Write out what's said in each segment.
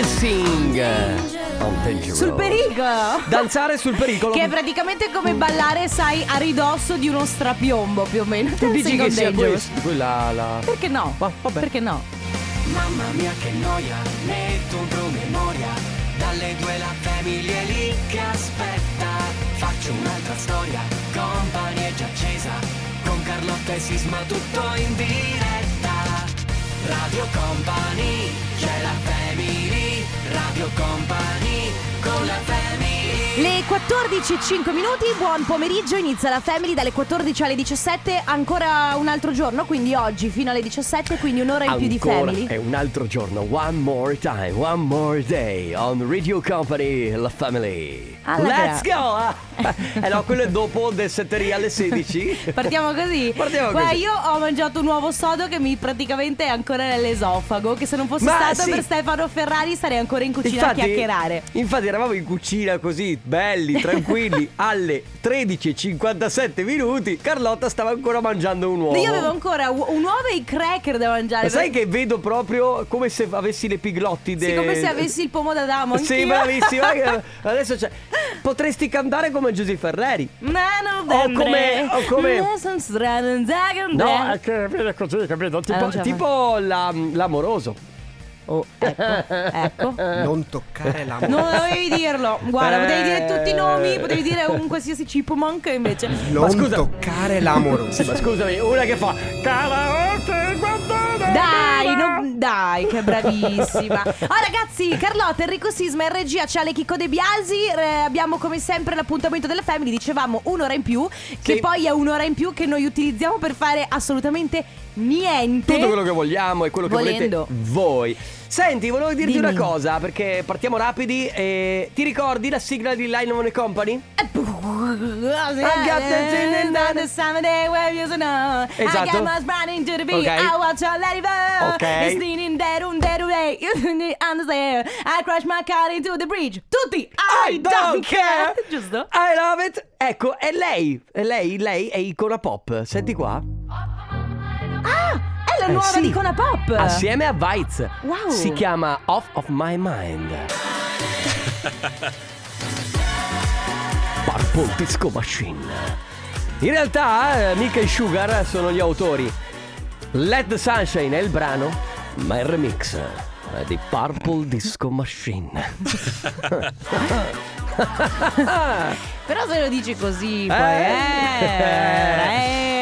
Dancing on Danger Sul pericolo. Danzare sul pericolo. Che è praticamente come ballare, sai, a ridosso di uno strapiombo più o meno. tu dici che sia questo? Quella la... Perché no? Va- vabbè. Perché no? Mamma mia che noia, metto un promemoria Dalle due la famiglia è lì che aspetta Faccio un'altra storia, compagnia è già accesa Con Carlotta e Sisma tutto in diretta Radio Company, c'è la family Radio Company, con la family Le 14 e 5 minuti, buon pomeriggio, inizia la Family dalle 14 alle 17, ancora un altro giorno, quindi oggi fino alle 17, quindi un'ora in più di Ancora Family. è un altro giorno, one more time, one more day on Radio Company, la family. Let's go! Eh no, quello è dopo del setteria alle 16. Partiamo così. Partiamo Guarda, così. io ho mangiato un uovo sodo che mi praticamente è ancora nell'esofago. Che se non fosse Ma stato sì. per Stefano Ferrari sarei ancora in cucina a chiacchierare. infatti eravamo in cucina così, belli, tranquilli, alle 13.57 minuti, Carlotta stava ancora mangiando un uovo. Io avevo ancora u- un uovo e i cracker da mangiare. Ma sai che vedo proprio come se avessi le piglotti Sì, come se avessi il pomo d'Adamo Sì, bravissima. Adesso c'è. Potresti cantare come Giuseppe Ferreri. Ma O come- o come- No, No, è che viene così, capito? Eh, Tipo, non ce la tipo la- l'amoroso. Oh, ecco, ecco. Non toccare la Non dovevi dirlo. Guarda, Eh. potevi dire tutti i nomi, potevi dire un qualsiasi chipmunk invece. Non scusa- toccare l'amoroso. Sì, ma scusami, una che fa karaoke guardate. Dai, non- dai, che bravissima. Oh, ragazzi, Carlotta, Enrico Sisma in regia c'ha le Chicco De Biasi. eh, abbiamo come sempre l'appuntamento della Family. Dicevamo un'ora in più, che Sì. poi è un'ora in più che noi utilizziamo per fare assolutamente niente. Tutto quello che vogliamo e quello che Volendo. volete voi. Senti, volevo dirti Dimmi. una cosa, perché partiamo rapidi e ti ricordi la sigla di Line of Company? Esatto. Ok. Tutti I don't care. Giusto? I love it. Ecco, è lei. È lei, lei è icona pop. Senti qua. È la Eh, nuova sì. di Icona Pop Assieme a Vice. Wow. Si chiama Off of My Mind. Purple Disco Machine. In realtà, eh, Mika e Sugar sono gli autori. Let the Sunshine è il brano, ma il remix è di Purple Disco Machine. Però se lo dici così poi Eh. eh, eh.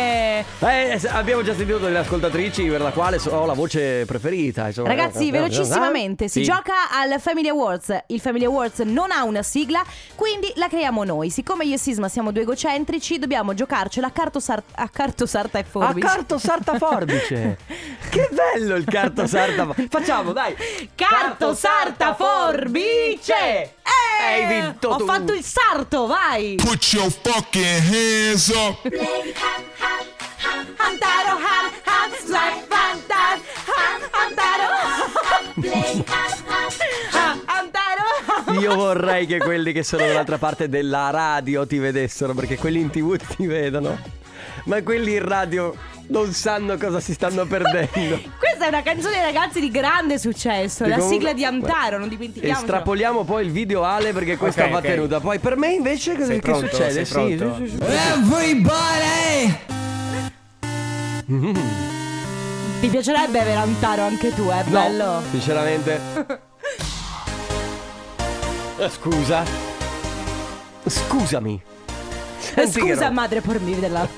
Eh, abbiamo già sentito delle ascoltatrici per la quale ho la voce preferita. insomma. Ragazzi, Eh, velocissimamente, si sì. gioca al Family Awards. Il Family Awards non ha una sigla, quindi la creiamo noi. Siccome io e Sisma siamo due egocentrici, dobbiamo giocarcela a carto, sar- a carto sarta e A forbice. carto sarta forbice. che bello il carto sarta forbice. Facciamo, dai. Carto sarta forbice! Eh! Hai vinto Ho tu. fatto il sarto, vai! Put your fucking hands up. Antaro, han, han, slide, fantan, han, antaro. Han, antaro. Io vorrei che quelli che sono dall'altra parte della radio ti vedessero, perché quelli in tv ti vedono. Ma quelli in radio non sanno cosa si stanno perdendo. Questa è una canzone, ragazzi, di grande successo. Che La comunque- sigla di Antaro, non dimentichiamocelo. Estrapoliamo poi il video Ale perché questa Ok, va ok. tenuta. Poi per me invece Sei che pronto? succede? Sei Sì, pronto? sì, sì, sì. Everybody! Ti piacerebbe avere Antaro anche tu, eh? No, Bello. sinceramente. Scusa. Scusami. Senti Scusa, madre, por mi della.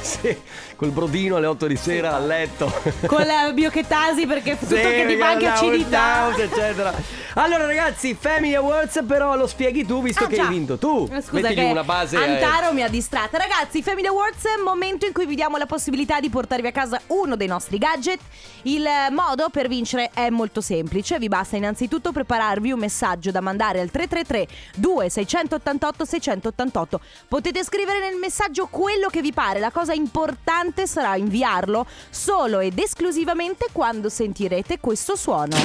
Sì, col brodino alle 8 di sera a letto. Con la biochetasi perché tutto Sì, che ti perché acidità. down, eccetera. Allora ragazzi, Family Awards però lo spieghi tu visto Ah, che già. hai vinto tu. Eh, Scusa Mettigli una base. eh. Antaro mi ha distratta Ragazzi, Family Awards è un momento in cui vi diamo la possibilità di portarvi a casa uno dei nostri gadget Il eh, modo per vincere è molto semplice Vi basta innanzitutto prepararvi un messaggio da mandare al 333 2688 688 Potete scrivere nel messaggio quello che vi pare La cosa importante sarà inviarlo solo ed esclusivamente quando sentirete questo suono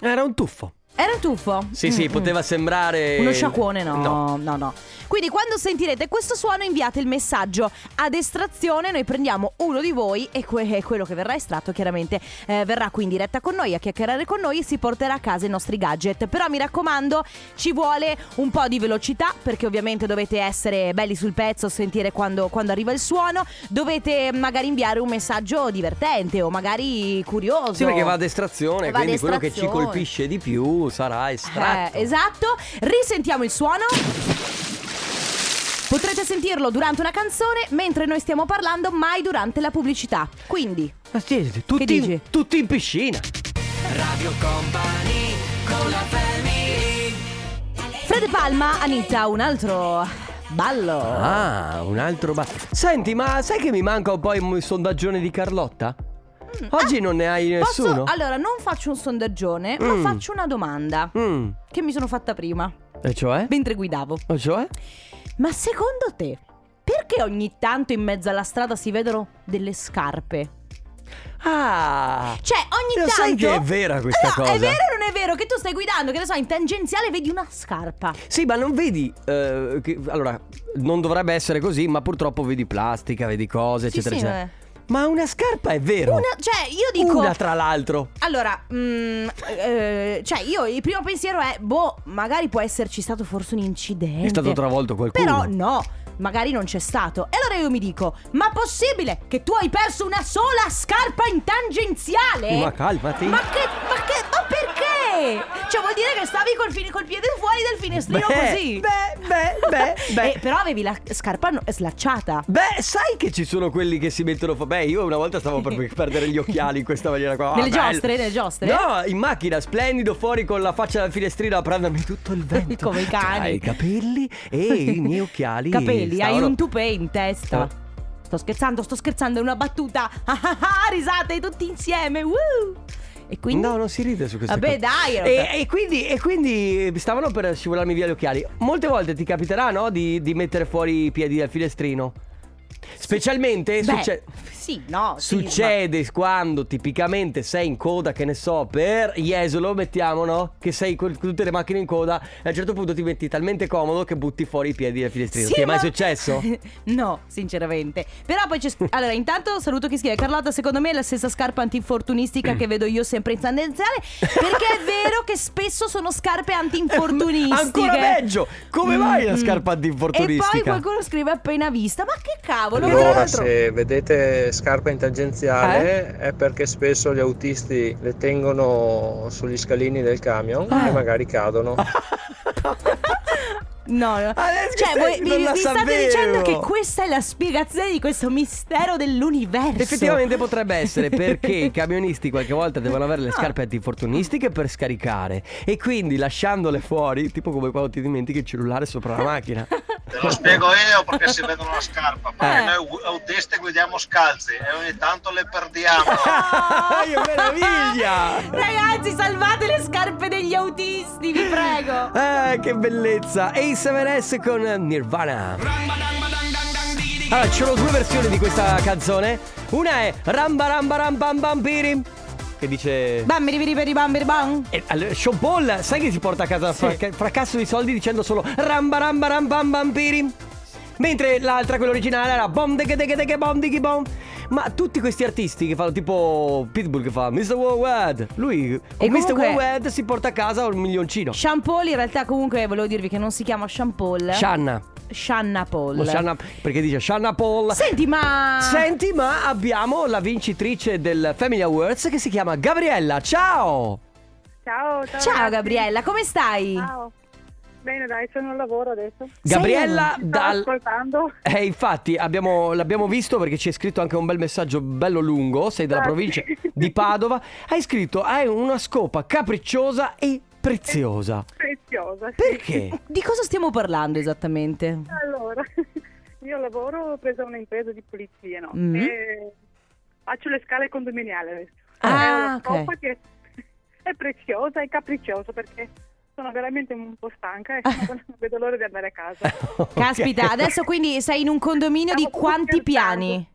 Era un tuffo. Era un tuffo? Sì, sì, Mm, poteva sembrare Uno sciacquone no, No. no, no. Quindi quando sentirete questo suono inviate il messaggio ad estrazione, noi prendiamo uno di voi e que- quello che verrà estratto chiaramente eh, verrà qui in diretta con noi a chiacchierare con noi e si porterà a casa i nostri gadget. Però mi raccomando, ci vuole un po' di velocità perché ovviamente dovete essere belli sul pezzo, sentire quando, quando arriva il suono, dovete magari inviare un messaggio divertente o magari curioso. Sì, perché va ad estrazione, Va ad quindi quello che ci estrazione. colpisce di più sarà estratto. Eh, esatto. Risentiamo il suono. Potrete sentirlo durante una canzone mentre noi stiamo parlando, mai durante la pubblicità. Quindi, Ma sì, tutti, Che dici? in, tutti in piscina. Radio Company con la family Fred Palma, Anita, un altro ballo. Ah, un altro ba- Senti, ma sai che mi manca un po' il sondaggione di Carlotta? Oggi non ne hai Mm. Ah, Posso- nessuno? Allora, non faccio un sondaggione, ma Mm. faccio una domanda Mm, che mi sono fatta prima, E cioè? mentre guidavo. E cioè? Ma secondo te, perché ogni tanto in mezzo alla strada si vedono delle scarpe? Ah! Cioè, ogni Lo tanto. sai che è vera questa no, cosa? È vero o non è vero? Che tu stai guidando, che ne so, in tangenziale vedi una scarpa. Sì, ma non vedi. eh, che- allora, non dovrebbe essere così, ma purtroppo vedi plastica, vedi cose, Sì, eccetera, sì, eccetera. Ma una scarpa è vero. Una, cioè, io dico. Una tra l'altro. Allora, mm, eh, cioè, io il primo pensiero è, boh, magari può esserci stato forse un incidente. È stato travolto qualcuno. Però no, magari non c'è stato. E allora io mi dico, ma possibile che tu hai perso una sola scarpa in tangenziale? Ma calmati. Ma che, ma che, ma perché? Cioè vuol dire che stavi col, fine- col piede fuori del finestrino Beh, così? Beh, beh, beh, beh. Eh, però avevi la scarpa no- slacciata. Beh, sai che ci sono quelli che si mettono. fa- Beh, io una volta stavo per perdere gli occhiali in questa maniera qua. Nelle Ah, giostre, nelle giostre? No, in macchina, splendido, fuori con la faccia dal finestrino a prendermi tutto il vento. Come i cani. Tra i capelli e i miei occhiali. Capelli, hai stavano- un toupé in testa. Eh. Sto scherzando, sto scherzando, è una battuta. Ah, ah, ah, risate tutti insieme. woo! E quindi No, non si ride su questa Vabbè, cosa. dai, E, e quindi, e quindi stavano per scivolarmi via gli occhiali. Molte volte ti capiterà, no? Di, di mettere fuori i piedi dal finestrino. Specialmente Beh, succe- sì, no, sì, succede quando tipicamente sei in coda, che ne so, per Jesolo, mettiamo, no? Che sei con tutte le macchine in coda e a un certo punto ti metti talmente comodo che butti fuori i piedi dal ma- finestrino. Sì, ti è mai ma- successo? no, sinceramente. Però poi c'è. Allora, intanto saluto chi scrive. Carlotta, secondo me è la stessa scarpa antinfortunistica che vedo io sempre in tangenziale. Perché è vero che spesso sono scarpe antinfortunistiche. Ancora peggio! Come mai la Mm, scarpa E antinfortunistica? poi qualcuno scrive appena vista. Ma che cavolo? Allora, se vedete scarpe in tangenziale è perché spesso gli autisti le tengono sugli scalini del camion Ah. e magari cadono. No, no. Cioè, voi la mi state dicendo che questa è la spiegazione di questo mistero dell'universo. Effettivamente potrebbe essere perché i camionisti qualche volta devono avere le scarpe antinfortunistiche per scaricare e quindi lasciandole fuori, tipo come quando ti dimentichi il cellulare sopra la macchina. Te lo spiego io perché si vedono la scarpa, perché Eh. noi autisti guidiamo scalzi e ogni tanto le perdiamo. che meraviglia! Ragazzi, salvate le scarpe degli autisti, vi prego. Eh, che bellezza! A7S con Nirvana. Allora, ci sono due versioni di questa canzone. Una è Ramba Ramba Ram Bam Bam Pirim, che dice... Bambiri biri biri bambiri bam. E, allora, Paul, sai che si porta a casa Sì. fra- fracasso di soldi dicendo solo Ramba Ramba Ram Bam Bam Pirim? Mentre l'altra, quella originale, era Bom Deghe Deghe Deghe Bom Dighi Bom. Ma tutti questi artisti che fanno tipo Pitbull che fa Mr. Worldwide, lui con Mr. comunque- Worldwide si porta a casa un milioncino. Sean Paul in realtà comunque volevo dirvi che non si chiama Sean Paul. Shanna. Shanna Paul. O Shanna- perché dice Shanna Paul. Senti, ma Senti, ma abbiamo la vincitrice del Family Awards che si chiama Gabriella. Ciao! Ciao, ciao. Ciao ragazzi. Gabriella, come stai? Ciao. Bene, dai, sono al lavoro adesso. Gabriella Stavo dal ascoltando. Eh, infatti abbiamo- l'abbiamo visto perché ci hai scritto anche un bel messaggio bello lungo, sei della Grazie. provincia di Padova, hai scritto hai una scopa capricciosa e preziosa. Preziosa. sì. Perché? Di cosa stiamo parlando esattamente? Allora, io lavoro, ho preso un'impresa di pulizia, no? Mhm. E faccio le scale condominiali adesso. Ah, è una scopa che è preziosa e capricciosa perché sono veramente un po' stanca e non vedo l'ora di andare a casa. Caspita, adesso quindi sei in un condominio di Stavo quanti scherzando. piani?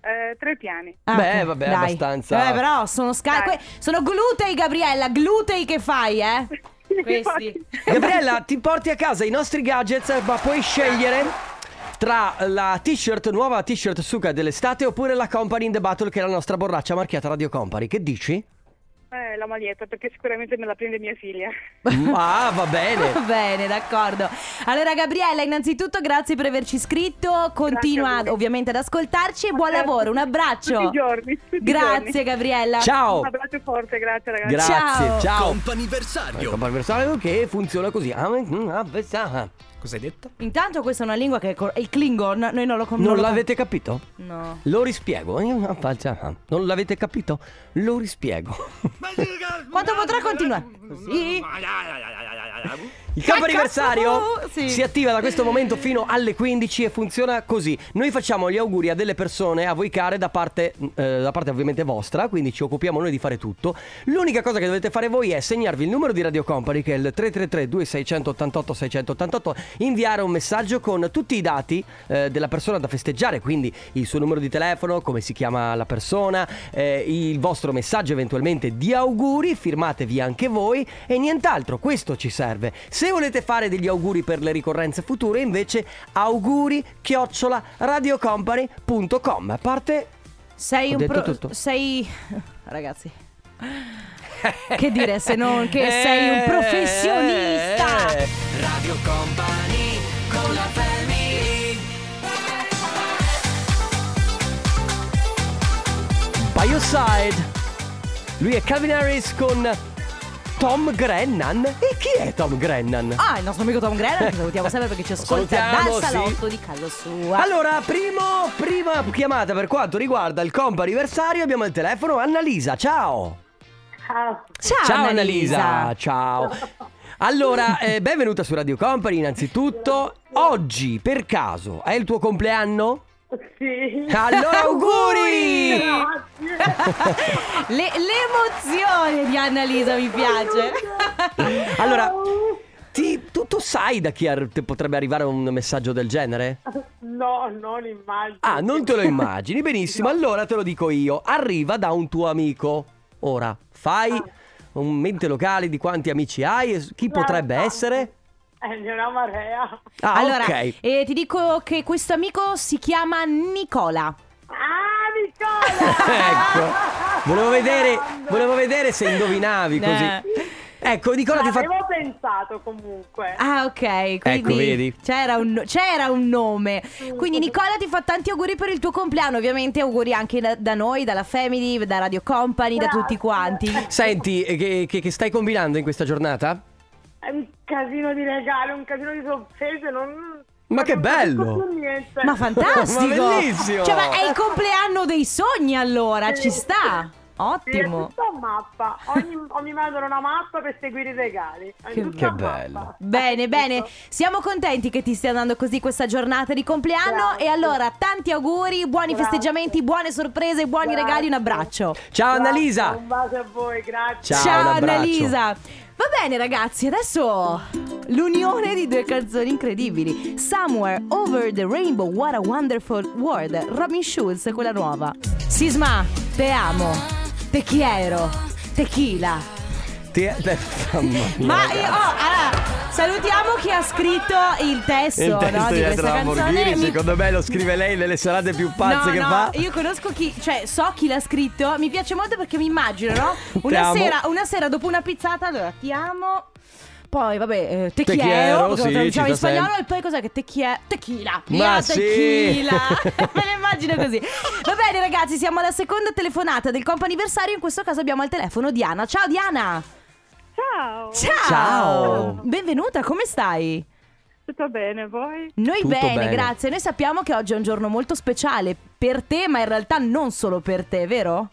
Eh, tre piani. Ah, Beh, vabbè, dai. abbastanza. Eh, però sono sca- Dai. que- sono glutei, Gabriella, glutei che fai, eh? Questi. Gabriella, ti porti a casa i nostri gadgets, ma puoi scegliere tra la t-shirt, nuova t-shirt Suka dell'estate oppure la Company in the Battle che è la nostra borraccia marchiata Radio Company. Che dici? Eh, la maglietta, perché sicuramente me la prende mia figlia. Ah, va bene. Va bene, d'accordo. Allora, Gabriella, innanzitutto grazie per averci iscritto. Continua ovviamente ad ascoltarci e buon Certo. lavoro. Un abbraccio. Tutti i giorni. tutti Grazie, giorni. Gabriella. Ciao. Un abbraccio forte, grazie ragazzi. Grazie, Ciao. ciao. Comp'anniversario. Ecco, anniversario che funziona così. Cosa hai detto? Intanto questa è una lingua che è cor- il Klingon, noi non lo Non lo- l'avete capito? No. Lo rispiego. Io faccia- ah, Non l'avete capito? Lo rispiego. Quanto potrà continuare? Così? Il campo anniversario Sì. si attiva da questo momento fino alle 15 e funziona così. Noi facciamo gli auguri a delle persone, a voi care, da parte, eh, da parte ovviamente vostra, quindi ci occupiamo noi di fare tutto. L'unica cosa che dovete fare voi è segnarvi il numero di Radio Company, che è il 333 2688 688, inviare un messaggio con tutti i dati eh, della persona da festeggiare, quindi il suo numero di telefono, come si chiama la persona, eh, il vostro messaggio eventualmente di auguri, firmatevi anche voi e nient'altro, questo ci serve. Se volete fare degli auguri per le ricorrenze future, invece auguri chiocciola radiocompany.com. A parte Sei Ho un detto pro- tutto. sei ragazzi. che dire se non che sei un professionista. Eh. Radio Company con la family By your side. Lui è Calvin Harris con Tom Grennan. E chi è Tom Grennan? Ah, il nostro amico Tom Grennan, che salutiamo sempre perché ci ascolta Salutiamo, dal sì. salotto di casa sua. Allora, primo, prima chiamata per quanto riguarda il comp anniversario abbiamo il telefono Annalisa, ciao! Ciao. Ciao, Annalisa. ciao! Allora, eh, benvenuta su Radio Company innanzitutto. Oggi, per caso, è il tuo compleanno? Sì. Allora, auguri! Le- l'emozione di Annalisa mi piace. Allora, ti- tu, tu sai da chi ar- potrebbe arrivare un messaggio del genere? No, non immagino. Ah, non te lo immagini? Benissimo, allora te lo dico io. Arriva da un tuo amico. Ora, fai un mente locale di quanti amici hai e chi potrebbe essere? Eh, ne ho una marea. Ah, allora, ok. eh, ti dico che questo amico si chiama Nicola. Ah, Nicola! ecco. Volevo vedere, volevo vedere se indovinavi così. Eh. Ecco, Nicola ti fa Avevo pensato comunque. Ah, ok. Quindi Ecco, vedi? C'era un, c'era un nome. Quindi Nicola ti fa tanti auguri per il tuo compleanno. Ovviamente auguri anche da, da noi, dalla Family, da Radio Company, da tutti quanti. Senti, eh, che, che- che stai combinando in questa giornata? È un casino di regali, un casino di sorprese, non... Ma che bello! Ma fantastico! Ma bellissimo! Cioè, ma è il compleanno dei sogni allora, ci sta. Sì, è Ottimo. tutto a mappa. Ogni, o mi mandano una mappa per seguire i regali. È Che- che bello. Bene, bene. Siamo contenti che ti stia andando così questa giornata di compleanno. Grazie. E allora, tanti auguri, buoni Grazie. festeggiamenti, buone sorprese, buoni Grazie. regali. Un abbraccio. Ciao Grazie, Annalisa! Un bacio a voi, grazie. Ciao, un abbraccio. Annalisa. Va bene ragazzi, adesso l'unione di due canzoni incredibili. Somewhere Over the Rainbow, What a Wonderful World. Robin Schulz, quella nuova. Sisma, te amo. Te quiero. Tequila. Mia, Ma io, oh, allora, salutiamo chi ha scritto il testo, Il no, testo di di questa canzone. Lamborghini, Mi- secondo me lo scrive lei nelle serate più pazze no, che no, fa. io conosco chi, cioè so chi l'ha scritto. Mi piace molto perché mi immagino, no? Ti Una amo. sera, una sera dopo una pizzata, allora ti amo. Poi, vabbè, eh, te, Te quiero, quiero, perché sì, lo traduciamo ci in sta spagnolo e poi cos'è che te quiero? Tequila. Ma Mia sì. tequila. Me lo immagino così. Va bene, ragazzi, siamo alla seconda telefonata del comp'anniversario. In questo caso abbiamo al telefono Diana. Ciao Diana. Ciao. Ciao. Ciao. Benvenuta, come stai? Tutto bene, voi? Noi Tutto bene, bene. grazie. Noi sappiamo che oggi è un giorno molto speciale per te, ma in realtà non solo per te, vero?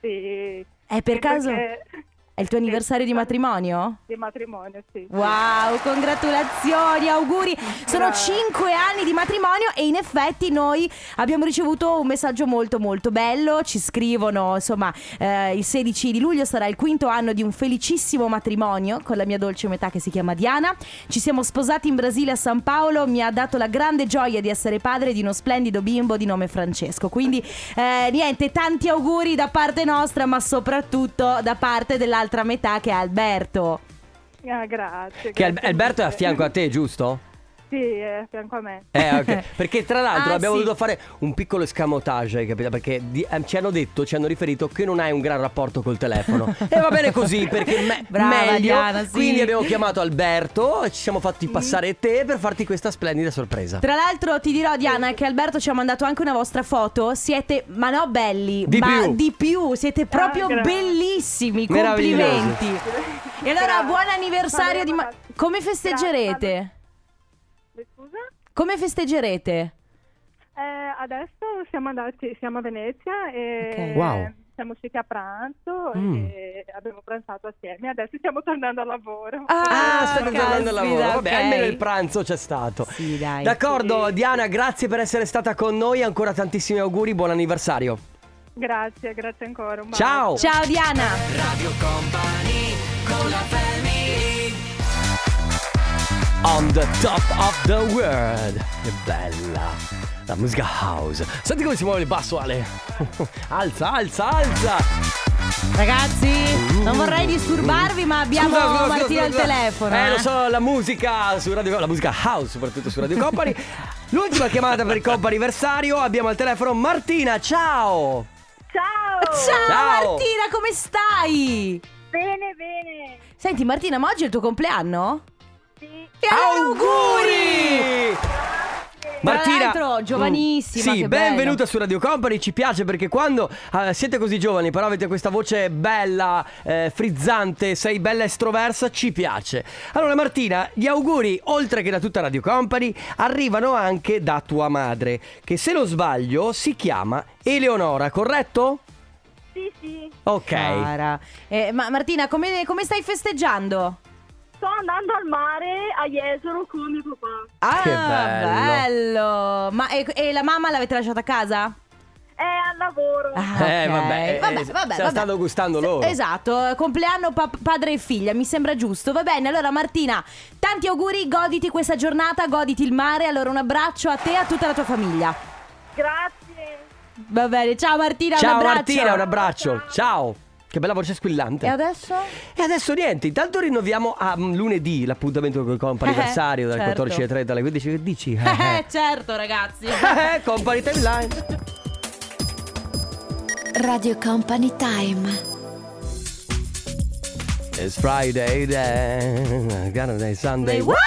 Sì. È per Sì, caso perché- è il tuo anniversario di matrimonio? Di matrimonio, sì. Wow, congratulazioni, auguri. Sono cinque anni di matrimonio e in effetti noi abbiamo ricevuto un messaggio molto molto bello. Ci scrivono, insomma, eh, il 16 di luglio sarà il quinto anno di un felicissimo matrimonio con la mia dolce metà che si chiama Diana. Ci siamo sposati in Brasile a San Paolo, mi ha dato la grande gioia di essere padre di uno splendido bimbo di nome Francesco. Quindi eh, niente, tanti auguri da parte nostra, ma soprattutto da parte dell'altra metà che è Alberto. Ah, grazie. Che grazie Alberto è a fianco a te, giusto? Sì, è a fianco a me. Eh, ok. Perché tra l'altro Ah, abbiamo sì. dovuto fare un piccolo escamotage, hai capito? Perché di- eh, ci hanno detto, ci hanno riferito che non hai un gran rapporto col telefono. e va bene così, perché me- Brava, meglio. Diana, sì. Quindi abbiamo chiamato Alberto e ci siamo fatti passare te per farti questa splendida sorpresa. Tra l'altro ti dirò Diana che Alberto ci ha mandato anche una vostra foto Siete, ma no belli Di Ma più. di più Siete proprio grazie. bellissimi. Complimenti E allora Grazie. buon anniversario di ma-. Come festeggerete? Come festeggerete? Eh, adesso siamo andati, siamo a Venezia e Ok. Wow. siamo usciti a pranzo Mm. e abbiamo pranzato assieme. Adesso stiamo tornando al lavoro. Ah, state tornando al lavoro. Vabbè, ok. almeno il pranzo c'è stato. Sì, dai. D'accordo, Sì. Diana, grazie per essere stata con noi. Ancora tantissimi auguri, buon anniversario. Grazie, grazie ancora. Ciao. Ciao Diana Radio Company con la family On the top of the world. Che bella. La musica house. Senti come si muove il basso, Ale. alza, alza, alza. Ragazzi Non vorrei disturbarvi ma abbiamo Scusa, scusa, scusa, Martina al scusa. telefono Eh, eh. lo so, la musica su Radio La musica house, soprattutto su Radio Company. L'ultima chiamata per il compo anniversario. Abbiamo al telefono Martina. Ciao. Ciao! Ciao, Ciao. Martina come stai? Bene, bene. Senti Martina ma oggi è il tuo compleanno? E auguri! Martina, Tra l'altro, giovanissima, Sì, che benvenuta bello. su Radio Company. Ci piace perché quando eh, siete così giovani, però avete questa voce bella, eh, frizzante, sei bella estroversa, ci piace. Allora, Martina, gli auguri, oltre che da tutta Radio Company, arrivano anche da tua madre, che se non sbaglio si chiama Eleonora, corretto? Sì, sì. Ok. Cara. Eh, ma Martina, come, come stai festeggiando? Sto andando al mare a Jesolo con mio papà. Ah, Che bello. bello. Ma e, e la mamma l'avete lasciata a casa? È al lavoro. Ah, Eh, ok. vabbè, eh, vabbè, se vabbè, la vabbè. stanno gustando loro. Esatto, compleanno pa- padre e figlia, mi sembra giusto. Va bene, allora Martina, tanti auguri, goditi questa giornata, goditi il mare. Allora un abbraccio a te e a tutta la tua famiglia. Grazie. Va bene, ciao Martina, un Ciao abbraccio. Martina, un abbraccio. Ciao. Che bella voce squillante. E adesso? E adesso niente, intanto rinnoviamo a mm, lunedì l'appuntamento con il comp anniversario dalle certo. 14.30 alle 15. Che dici? Eh, certo, ragazzi. Eh, Company Timeline. Radio Company Time. It's Friday, then. Saturday, Sunday. What?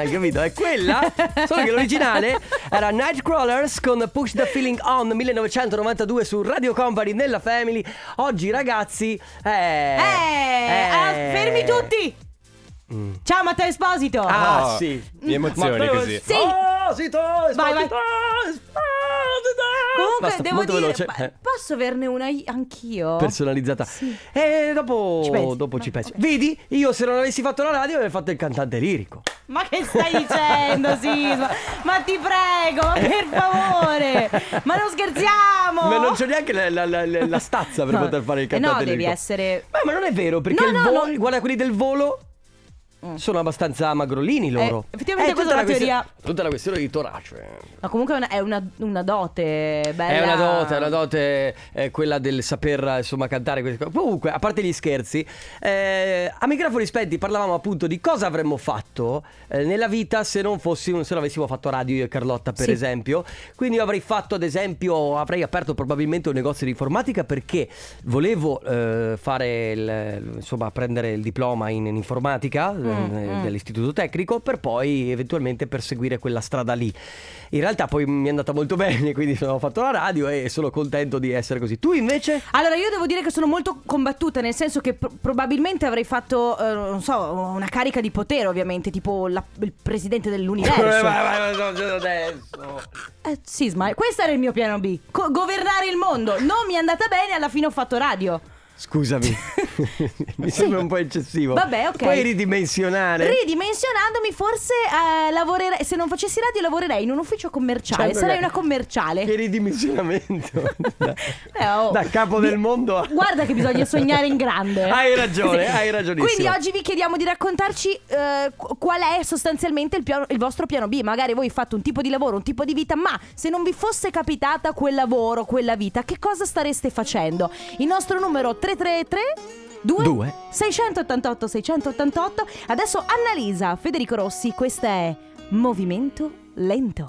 Hai capito? È quella. Solo che l'originale era Nightcrawlers con Push the Feeling On 1992 su Radio Company nella Family. Oggi, ragazzi. Eh. Eh, ah, fermi tutti. Ciao Matteo Esposito. Mm. Ah, Oh, sì. mi emozioni Matteo così. Sì. Esposito, Vai, vai. Esposito, Esposito. Comunque Basta, devo dire, veloce. Eh. posso averne una anch'io? personalizzata. Sì. E dopo Ci pensi? dopo ci Ma- pensi. ok. Vedi, io se non avessi fatto la radio avrei fatto il cantante lirico. Ma che stai dicendo, Sisma? Ma ti prego, ma per favore! Ma non scherziamo! Ma non c'ho neanche la, la- la- la stazza per No. poter fare il Eh no, cantante devi lirico. essere- Ma, ma non è vero, perché No, il no, volo, no. guarda quelli del volo sono abbastanza magrolini loro. Eh, effettivamente questa è una teoria- questione- Tutta la questione di torace. Ma comunque è una, è una- una dote bella. È una dote, è una dote eh, quella del saper insomma cantare queste cose. Comunque, a parte gli scherzi, eh, a microfoni spenti parlavamo appunto di cosa avremmo fatto eh, nella vita se non fossimo, se non avessimo fatto radio io e Carlotta, per Sì. esempio. Quindi io avrei fatto, ad esempio, avrei aperto probabilmente un negozio di informatica perché volevo eh, fare il, insomma, prendere il diploma in, in informatica eh, mm. dell'istituto tecnico per poi eventualmente perseguire quella strada lì. In realtà poi mi è andata molto bene, quindi sono fatto la radio e sono contento di essere così. Tu invece? Allora, io devo dire che sono molto combattuta, nel senso che pro- probabilmente avrei fatto, eh, non so, una carica di potere, ovviamente, tipo la- il presidente dell'universo. vai, vai, vai, adesso. Eh, Sisma, questo era il mio piano B. Co- governare il mondo. Non mi è andata bene, alla fine ho fatto radio. Scusami, mi sembra un po' eccessivo. Vabbè, ok. Puoi ridimensionare? Ridimensionandomi, forse eh, lavorerei. Se non facessi radio, lavorerei in un ufficio commerciale. Certo Sarei una commerciale. Che ridimensionamento. da, Eh, oh. da capo del mondo. Guarda che bisogna sognare in grande. Hai ragione, hai ragionissimo. Quindi oggi vi chiediamo di raccontarci eh, qu- qual è sostanzialmente il, piano- il vostro piano B. Magari voi fate un tipo di lavoro, un tipo di vita, ma se non vi fosse capitata quel lavoro, quella vita, che cosa stareste facendo? Il nostro numero 333 2 Due. 688 688 Adesso Annalisa, Federico Rossi, questa è Movimento Lento.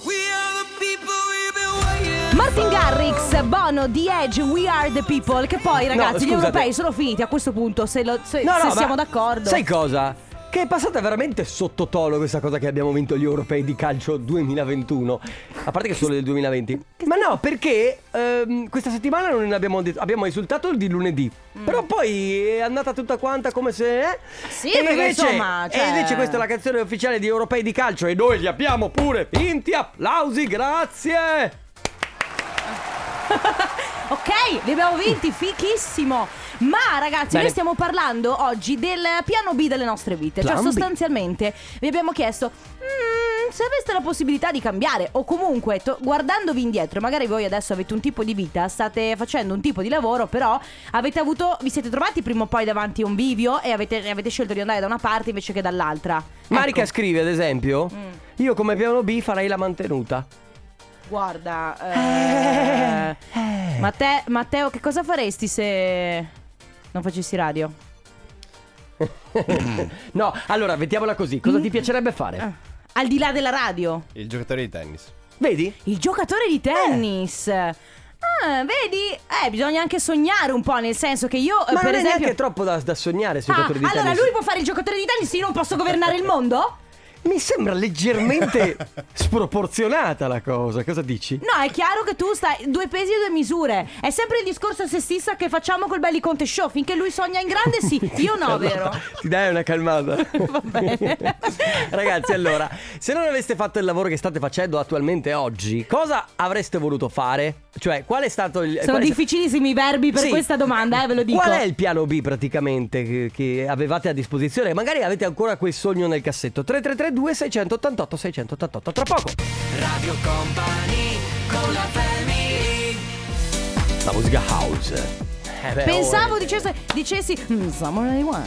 Martin Garrix, Bono, The Edge, We Are The People Che poi ragazzi gli scusate. europei sono finiti a questo punto Se, lo- se- No, se no, ma siamo d'accordo Sai cosa? Che è passata veramente sottotono questa cosa che abbiamo vinto gli europei di calcio 2021. A parte che solo del 2020. Ma no, perché ehm, questa settimana non abbiamo detto. Abbiamo esultato di lunedì. Però poi è andata tutta quanta come se. eh? Mm. Sì, e invece, insomma, cioè- E invece questa è la canzone ufficiale di europei di calcio. E noi li abbiamo pure vinti. Applausi, grazie. Ok, li abbiamo vinti, fichissimo. Ma ragazzi, Bene. noi stiamo parlando oggi del piano B delle nostre vite. Cioè, Plan B. sostanzialmente vi abbiamo chiesto. "Mm, se aveste la possibilità di cambiare o comunque to- guardandovi indietro, magari voi adesso avete un tipo di vita, state facendo un tipo di lavoro, però avete avuto, vi siete trovati prima o poi davanti a un bivio e avete, avete scelto di andare da una parte invece che dall'altra. Marica Ecco, Mm. scrive, ad esempio, io come piano B farei la mantenuta. Guarda, eh, Matte- Matteo, che cosa faresti se non facessi radio? no, allora, mettiamola così. Cosa Mm. ti piacerebbe fare? Eh. Al di là della radio. Il giocatore di tennis. Vedi? Il giocatore di tennis. Ah, vedi? Eh, bisogna anche sognare un po', nel senso che io, eh, Ma per non è esempio... neanche troppo da, da sognare sui Ah, giocatori di allora tennis. lui può fare il giocatore di tennis, io non posso governare il mondo? Mi sembra leggermente sproporzionata la cosa. Cosa dici? No, è chiaro che tu stai due pesi e due misure. È sempre il discorso sessista che facciamo col Belli Conte Show. Finché lui sogna in grande, sì. Io no, vero? Ti dai una calmata. Va bene. Ragazzi, allora, se non aveste fatto il lavoro che state facendo attualmente oggi, cosa avreste voluto fare? Cioè, qual è stato il. Sono difficilissimi i verbi per Sì. questa domanda, eh, ve lo dico. Qual è il piano B praticamente che, che avevate a disposizione? Magari avete ancora quel sogno nel cassetto. 3332 688 688 tra poco. Radio Company con la family La musica house. Eh beh, Pensavo oh, dicessi, dicessi mm, Summer 91.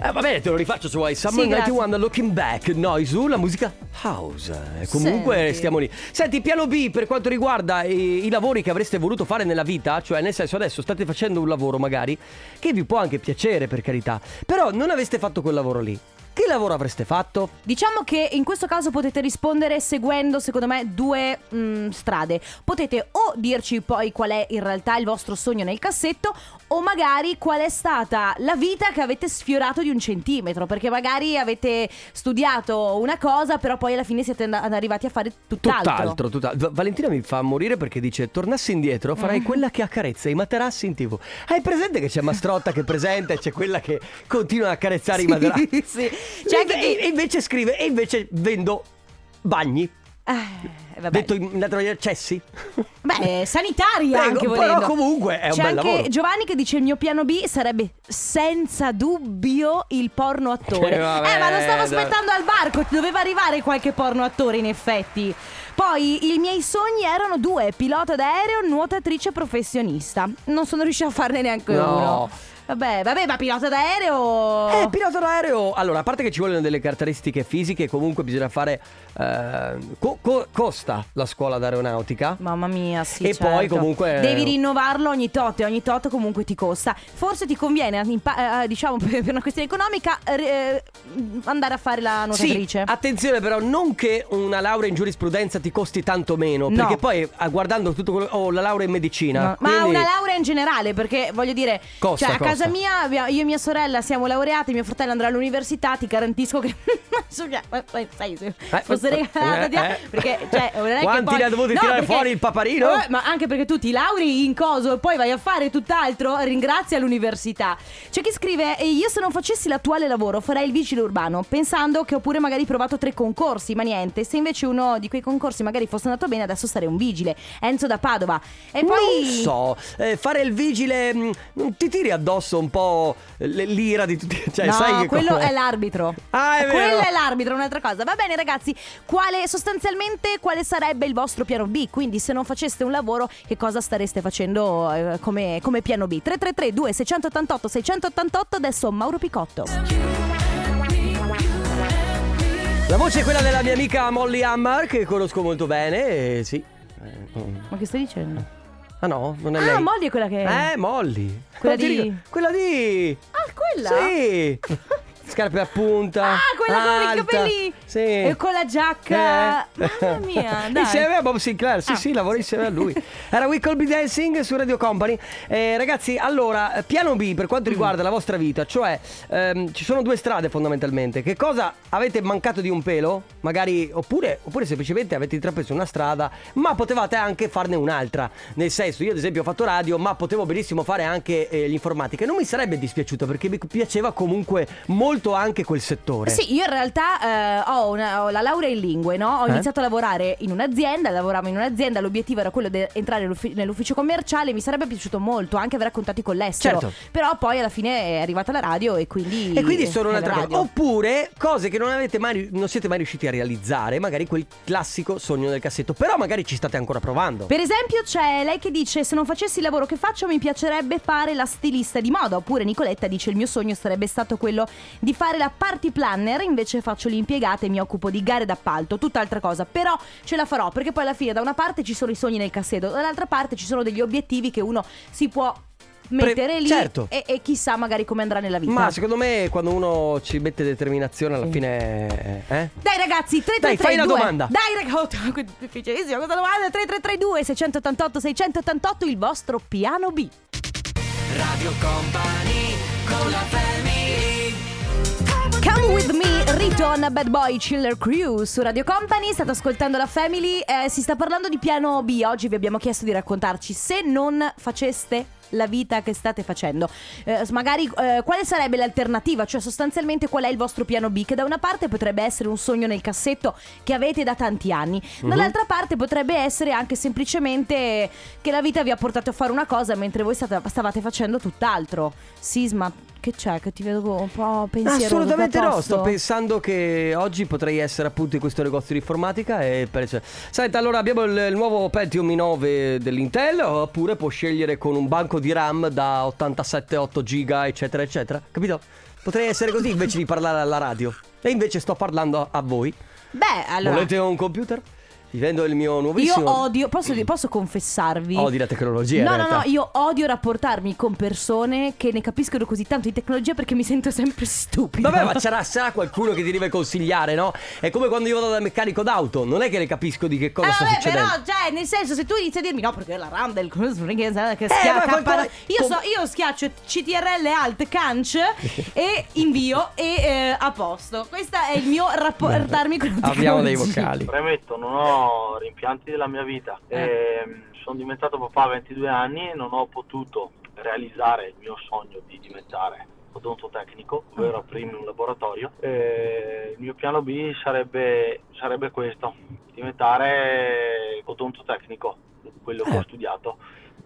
Eh, va bene, te lo rifaccio se vuoi. Summer Sì, grazie. 91 Looking Back. Noi su la musica house. Eh, Comunque Senti. stiamo lì. Senti, piano B per quanto riguarda i, i lavori che avreste voluto fare nella vita, cioè nel senso adesso state facendo un lavoro magari che vi può anche piacere per carità, però non aveste fatto quel lavoro lì. Che lavoro avreste fatto? Diciamo che in questo caso potete rispondere seguendo, secondo me, due mm, strade. Potete o dirci poi qual è in realtà il vostro sogno nel cassetto, o magari qual è stata la vita che avete sfiorato di un centimetro. Perché magari avete studiato una cosa, però poi alla fine siete and- arrivati a fare tutt'altro. Tutt'altro, tutt'altro. Va- Valentina mi fa morire perché dice: Tornassi indietro, farei Mm. quella che accarezza i materassi in tv. Hai presente che c'è Mastrotta che presenta e c'è quella che continua a accarezzare i materassi? sì. Anche e, chi- e invece scrive: E invece vendo bagni. Eh, vabbè. Detto in lettere accessi? Beh, sanitaria Prego, anche però volendo. comunque è un C'è bel anche lavoro. Giovanni che dice il mio piano B sarebbe senza dubbio il porno attore. Eh, vabbè, eh, ma lo stavo dai. aspettando al barco, doveva arrivare qualche porno attore in effetti. Poi i miei sogni erano due, pilota d'aereo, nuotatrice professionista. Non sono riuscita a farne neanche No. uno. Vabbè, vabbè, ma pilota d'aereo Eh, pilota d'aereo. Allora, a parte che ci vogliono delle caratteristiche fisiche, comunque bisogna fare. eh, co- co- costa la scuola d'aeronautica. Mamma mia, sì. E certo. poi comunque- Devi rinnovarlo ogni tot e ogni tot comunque ti costa. Forse ti conviene, impa- eh, diciamo per una questione economica, eh, andare a fare la nuotatrice. Sì, attenzione però, non che una laurea in giurisprudenza ti costi tanto meno, No. perché poi ah, guardando tutto quello oh, la laurea in medicina. Ma, ma quindi- una laurea in generale, perché voglio dire, Costa, cioè a casa mia io e mia sorella siamo laureate, mio fratello andrà all'università, ti garantisco che eh, sai, se fosse eh, regalata di- eh. perché cioè, non è che Quanti poi- ne ha dovuti tirare fuori il paparino? Eh, ma anche perché tu ti lauri in coso e poi vai a fare tutt'altro, ringrazia l'università. C'è chi scrive "E io se non facessi l'attuale lavoro farei il vigile urbano, pensando che ho pure magari provato tre concorsi, ma niente, se invece uno di quei concorsi magari fosse andato bene adesso sarei un vigile. Enzo da Padova. E poi Non so, eh, fare il vigile mh, non ti tiri addosso un po' l'ira di tutti. Cioè, no, sai che quello è l'arbitro. Ah, è vero. Quello è l'arbitro, un'altra cosa. Va bene, ragazzi. Quale sostanzialmente quale sarebbe il vostro piano B? Quindi, se non faceste un lavoro, che cosa stareste facendo eh, come, come piano B? 333 2688 688 adesso Mauro Picotto. La voce è quella della mia amica Molly Hammar, che conosco molto bene. E sì. Eh. Ma che stai dicendo? Ah no, non è Ah, lei. Molly è quella che... Eh, Molly. Quella ti di- Quella di... Ah, quella? Sì. Scarpe a punta. Ah, quella con i alta. capelli Sì. E con la giacca Eh. Mamma mia, dai Insieme a Bob Sinclair, sì Ah. sì, lavora insieme a lui. Era We Could Be Dancing su Radio Company. Eh, ragazzi, allora, piano B per Mm. quanto riguarda la vostra vita, cioè ehm, ci sono due strade fondamentalmente. Che cosa avete mancato di un pelo? Magari, oppure, oppure semplicemente avete intrapreso una strada, ma potevate anche farne un'altra. Nel senso, io ad esempio ho fatto radio, ma potevo benissimo fare anche eh, l'informatica. Non mi sarebbe dispiaciuto perché mi piaceva comunque molto anche quel settore. Sì, io in realtà eh, ho, una- ho la laurea in lingue, no? Ho Eh? iniziato a lavorare in un'azienda, lavoravo in un'azienda, l'obiettivo era quello di entrare nell'uffi- nell'ufficio commerciale, mi sarebbe piaciuto molto anche avere contatti con l'estero. Certo. Però poi alla fine è arrivata la radio e quindi... E quindi sono un'altra cosa. Oppure cose che non avete mai non siete mai riusciti a realizzare, magari quel classico sogno del cassetto, però magari ci state ancora provando. Per esempio c'è lei che dice se non facessi il lavoro che faccio mi piacerebbe fare la stilista di moda oppure Nicoletta dice il mio sogno sarebbe stato quello di fare la party planner invece faccio l'impiegata e mi occupo di gare d'appalto tutt'altra cosa però ce la farò perché poi alla fine da una parte ci sono i sogni nel cassetto dall'altra parte ci sono degli obiettivi che uno si può mettere lì certo. e, e chissà magari come andrà nella vita Ma secondo me quando uno ci mette determinazione alla fine eh? Dai ragazzi, 3332 Dai, fai una domanda. Dai ragazzi, oh, difficilissimo questa domanda 3332 688 688 il vostro piano B Radio Company con la family Come with me, Riton Bad Boy Chiller Crew su Radio Company. State ascoltando la Family. eh, si sta parlando di piano B. Oggi vi abbiamo chiesto di raccontarci se non faceste la vita che state facendo. Eh, magari eh, quale sarebbe l'alternativa? Cioè, sostanzialmente, qual è il vostro piano B? Che da una parte potrebbe essere un sogno nel cassetto che avete da tanti anni, dall'altra parte potrebbe essere anche semplicemente che la vita vi ha portato a fare una cosa mentre voi state- stavate facendo tutt'altro. Sisma, che c'è? Che ti vedo un po' pensiero. Assolutamente no, sto pensando che oggi potrei essere appunto in questo negozio di informatica e per... Senta, allora abbiamo il, il nuovo Pentium i9 dell'Intel oppure può scegliere con un banco di RAM da 87 8 giga eccetera eccetera, capito? Potrei essere così invece di parlare alla radio e invece sto parlando a voi. Beh, allora. Volete un computer? Vi vendo il mio Io nuovissimo odio, posso, posso confessarvi? Odi la tecnologia in No, no, no, io odio rapportarmi con persone che ne capiscono così tanto di tecnologia perché mi sento sempre stupido. Vabbè, ma c'era, sarà qualcuno che ti deve consigliare, no? È come quando io vado dal meccanico d'auto, non è che ne capisco di che cosa Eh, sta vabbè, succedendo. però, cioè, nel senso, se tu inizi a dirmi no, perché la RAM del che Eh, ma schiaccia. qualcosa- io, com- so, io schiaccio CTRL Alt Canc e invio e eh, a posto. Questo è il mio rapportarmi con la Abbiamo dei tecnologia. vocali. Premetto, non ho rimpianti della mia vita. Ehm, sono diventato papà a 22 anni e non ho potuto realizzare il mio sogno di diventare odontotecnico, ovvero aprire un laboratorio. E il mio piano B sarebbe, sarebbe questo, diventare odontotecnico, quello che ho studiato.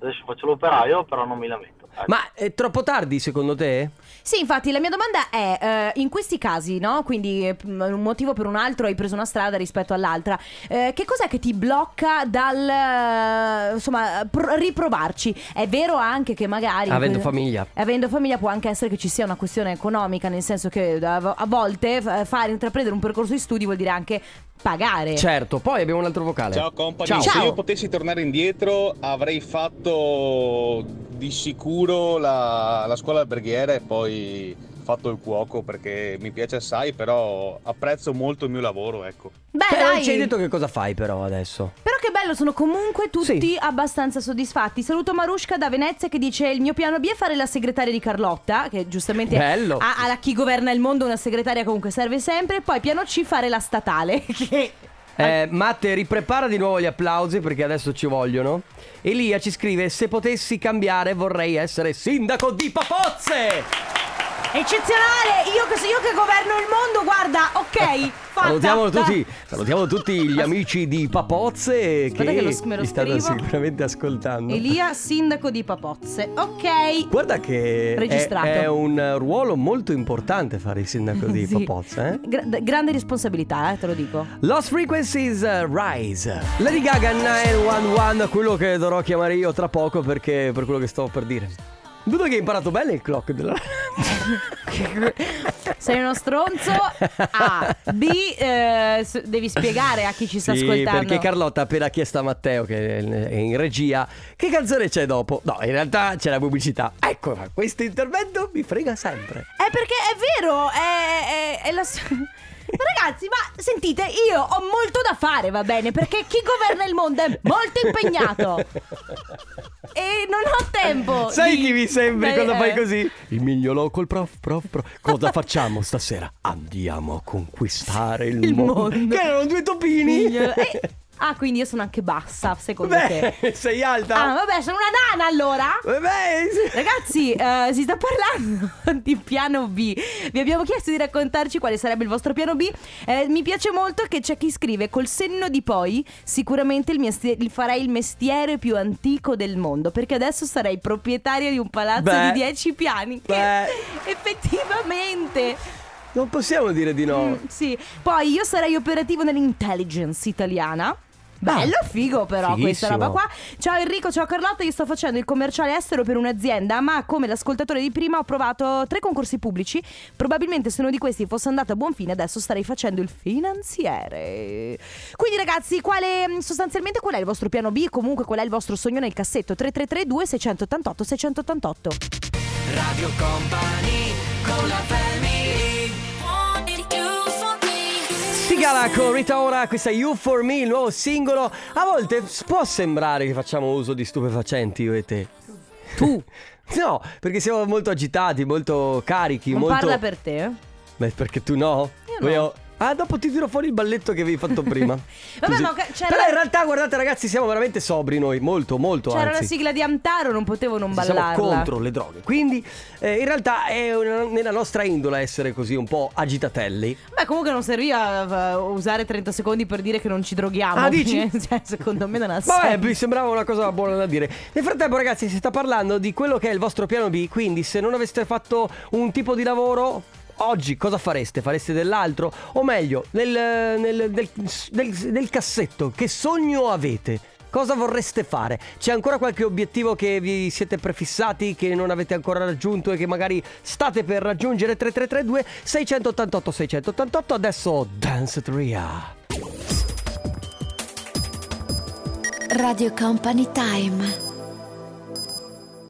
Adesso faccio l'operaio, però non mi lamento. Ecco. Ma è troppo tardi secondo te? Sì, infatti la mia domanda è, eh, in questi casi, no? Quindi eh, un motivo per un altro hai preso una strada rispetto all'altra, eh, che cos'è che ti blocca dal, eh, insomma, pr- riprovarci? È vero anche che magari... Avendo famiglia. Avendo famiglia può anche essere che ci sia una questione economica, nel senso che a a volte fare intraprendere un percorso di studi vuol dire anche pagare. Certo, poi abbiamo un altro vocale. Ciao company, Ciao. se io potessi tornare indietro avrei fatto di sicuro la, la scuola alberghiera e poi fatto il cuoco perché mi piace assai, però apprezzo molto il mio lavoro, ecco. Beh, non dai. ci hai detto che cosa fai però adesso? Però che bello, sono comunque tutti Sì. abbastanza soddisfatti. Saluto Marushka da Venezia che dice il mio piano B è fare la segretaria di Carlotta, che giustamente Bello. a, a chi governa il mondo una segretaria comunque serve sempre. Poi piano C fare la statale, che Eh, Matte, riprepara di nuovo gli applausi perché adesso ci vogliono. Elia ci scrive: Se potessi cambiare, vorrei essere sindaco di Papozze. Eccezionale. Io che, io che governo il mondo, guarda, ok, fatta. Salutiamo tutti, salutiamo tutti gli amici di Papozze Aspetta che, che lo- mi stanno sicuramente ascoltando. Elia, sindaco di Papozze. Ok. Guarda che è, è un ruolo molto importante fare il sindaco di Sì. Papozze. Eh? Gra- grande responsabilità, eh, te lo dico. Lost Frequencies uh, Rise Lady Gaga 911 Quello che dovrò chiamare io tra poco Perché per quello che stavo per dire Vedo che hai imparato bene il clock della... Sei uno stronzo. A. B. eh, s- devi spiegare a chi ci sta Sì, ascoltando. perché Carlotta ha appena chiesto a Matteo, che è in regia, che canzone c'è dopo? No, in realtà c'è la pubblicità. Ecco, questo intervento mi frega sempre. È perché è vero, è, è- è la. Ragazzi, ma sentite, io ho molto da fare, va bene? Perché chi governa il mondo è molto impegnato. E non ho tempo. Sai di- chi mi sembri Beh, quando fai eh. così? Il mignolo col prof, prof, prof. Cosa facciamo stasera? Andiamo a conquistare il, Il mondo. mondo. Che erano due topini. Mignolo- eh, ah, quindi io sono anche bassa, secondo te. Beh, sei alta? Ah, vabbè, sono una nana allora. Vabbè. Ragazzi, eh, si sta parlando di piano B. Vi abbiamo chiesto di raccontarci quale sarebbe il vostro piano B. Eh, mi piace molto che c'è chi scrive col senno di poi sicuramente il mesti- il farei il mestiere più antico del mondo perché adesso sarei proprietaria di un palazzo Beh. di 10 piani. Che Beh. effettivamente Non possiamo dire di no. Mm, sì. Poi io sarei operativo nell'intelligence italiana. Bello, figo però questa Fighissimo. roba qua. Ciao Enrico, ciao Carlotta, io sto facendo il commerciale estero per un'azienda, ma come l'ascoltatore di prima ho provato tre concorsi pubblici. Probabilmente se uno di questi fosse andato a buon fine adesso starei facendo il finanziere. Quindi ragazzi, quale sostanzialmente qual è il vostro piano B? Comunque qual è il vostro sogno nel cassetto? 3332 688 688. Radio Company con la family Sigala con Rita Ora, questa You For Me, il nuovo singolo. A volte può sembrare che facciamo uso di stupefacenti io e te. Tu? No, perché siamo molto agitati, molto carichi, Non molto... parla per te? Beh, perché tu no? Io no. Voglio- Ah, dopo ti tiro fuori il balletto che avevi fatto prima. Vabbè, ma ca- c'era- Però in realtà, guardate ragazzi, siamo veramente sobri noi, molto, molto, C'era anzi. la sigla di Amtaro, non potevo non Siamo ballarla. contro le droghe. Quindi, eh, in realtà è una- nella nostra indole essere così un po' agitatelli. Beh, comunque non serviva eh, usare 30 secondi per dire che non ci droghiamo. Ah, dici? cioè, secondo me non ha Vabbè, senso. mi sembrava una cosa buona da dire. Nel frattempo, ragazzi, si sta parlando di quello che è il vostro piano B. Quindi, se non aveste fatto un tipo di lavoro. Oggi cosa fareste? Fareste dell'altro? O meglio, nel, nel- del, del- del cassetto, che sogno avete? Cosa vorreste fare? C'è ancora qualche obiettivo che vi siete prefissati, che non avete ancora raggiunto e che magari state per raggiungere? 3332 688 688 Adesso Dance Tria. Radio Company Time.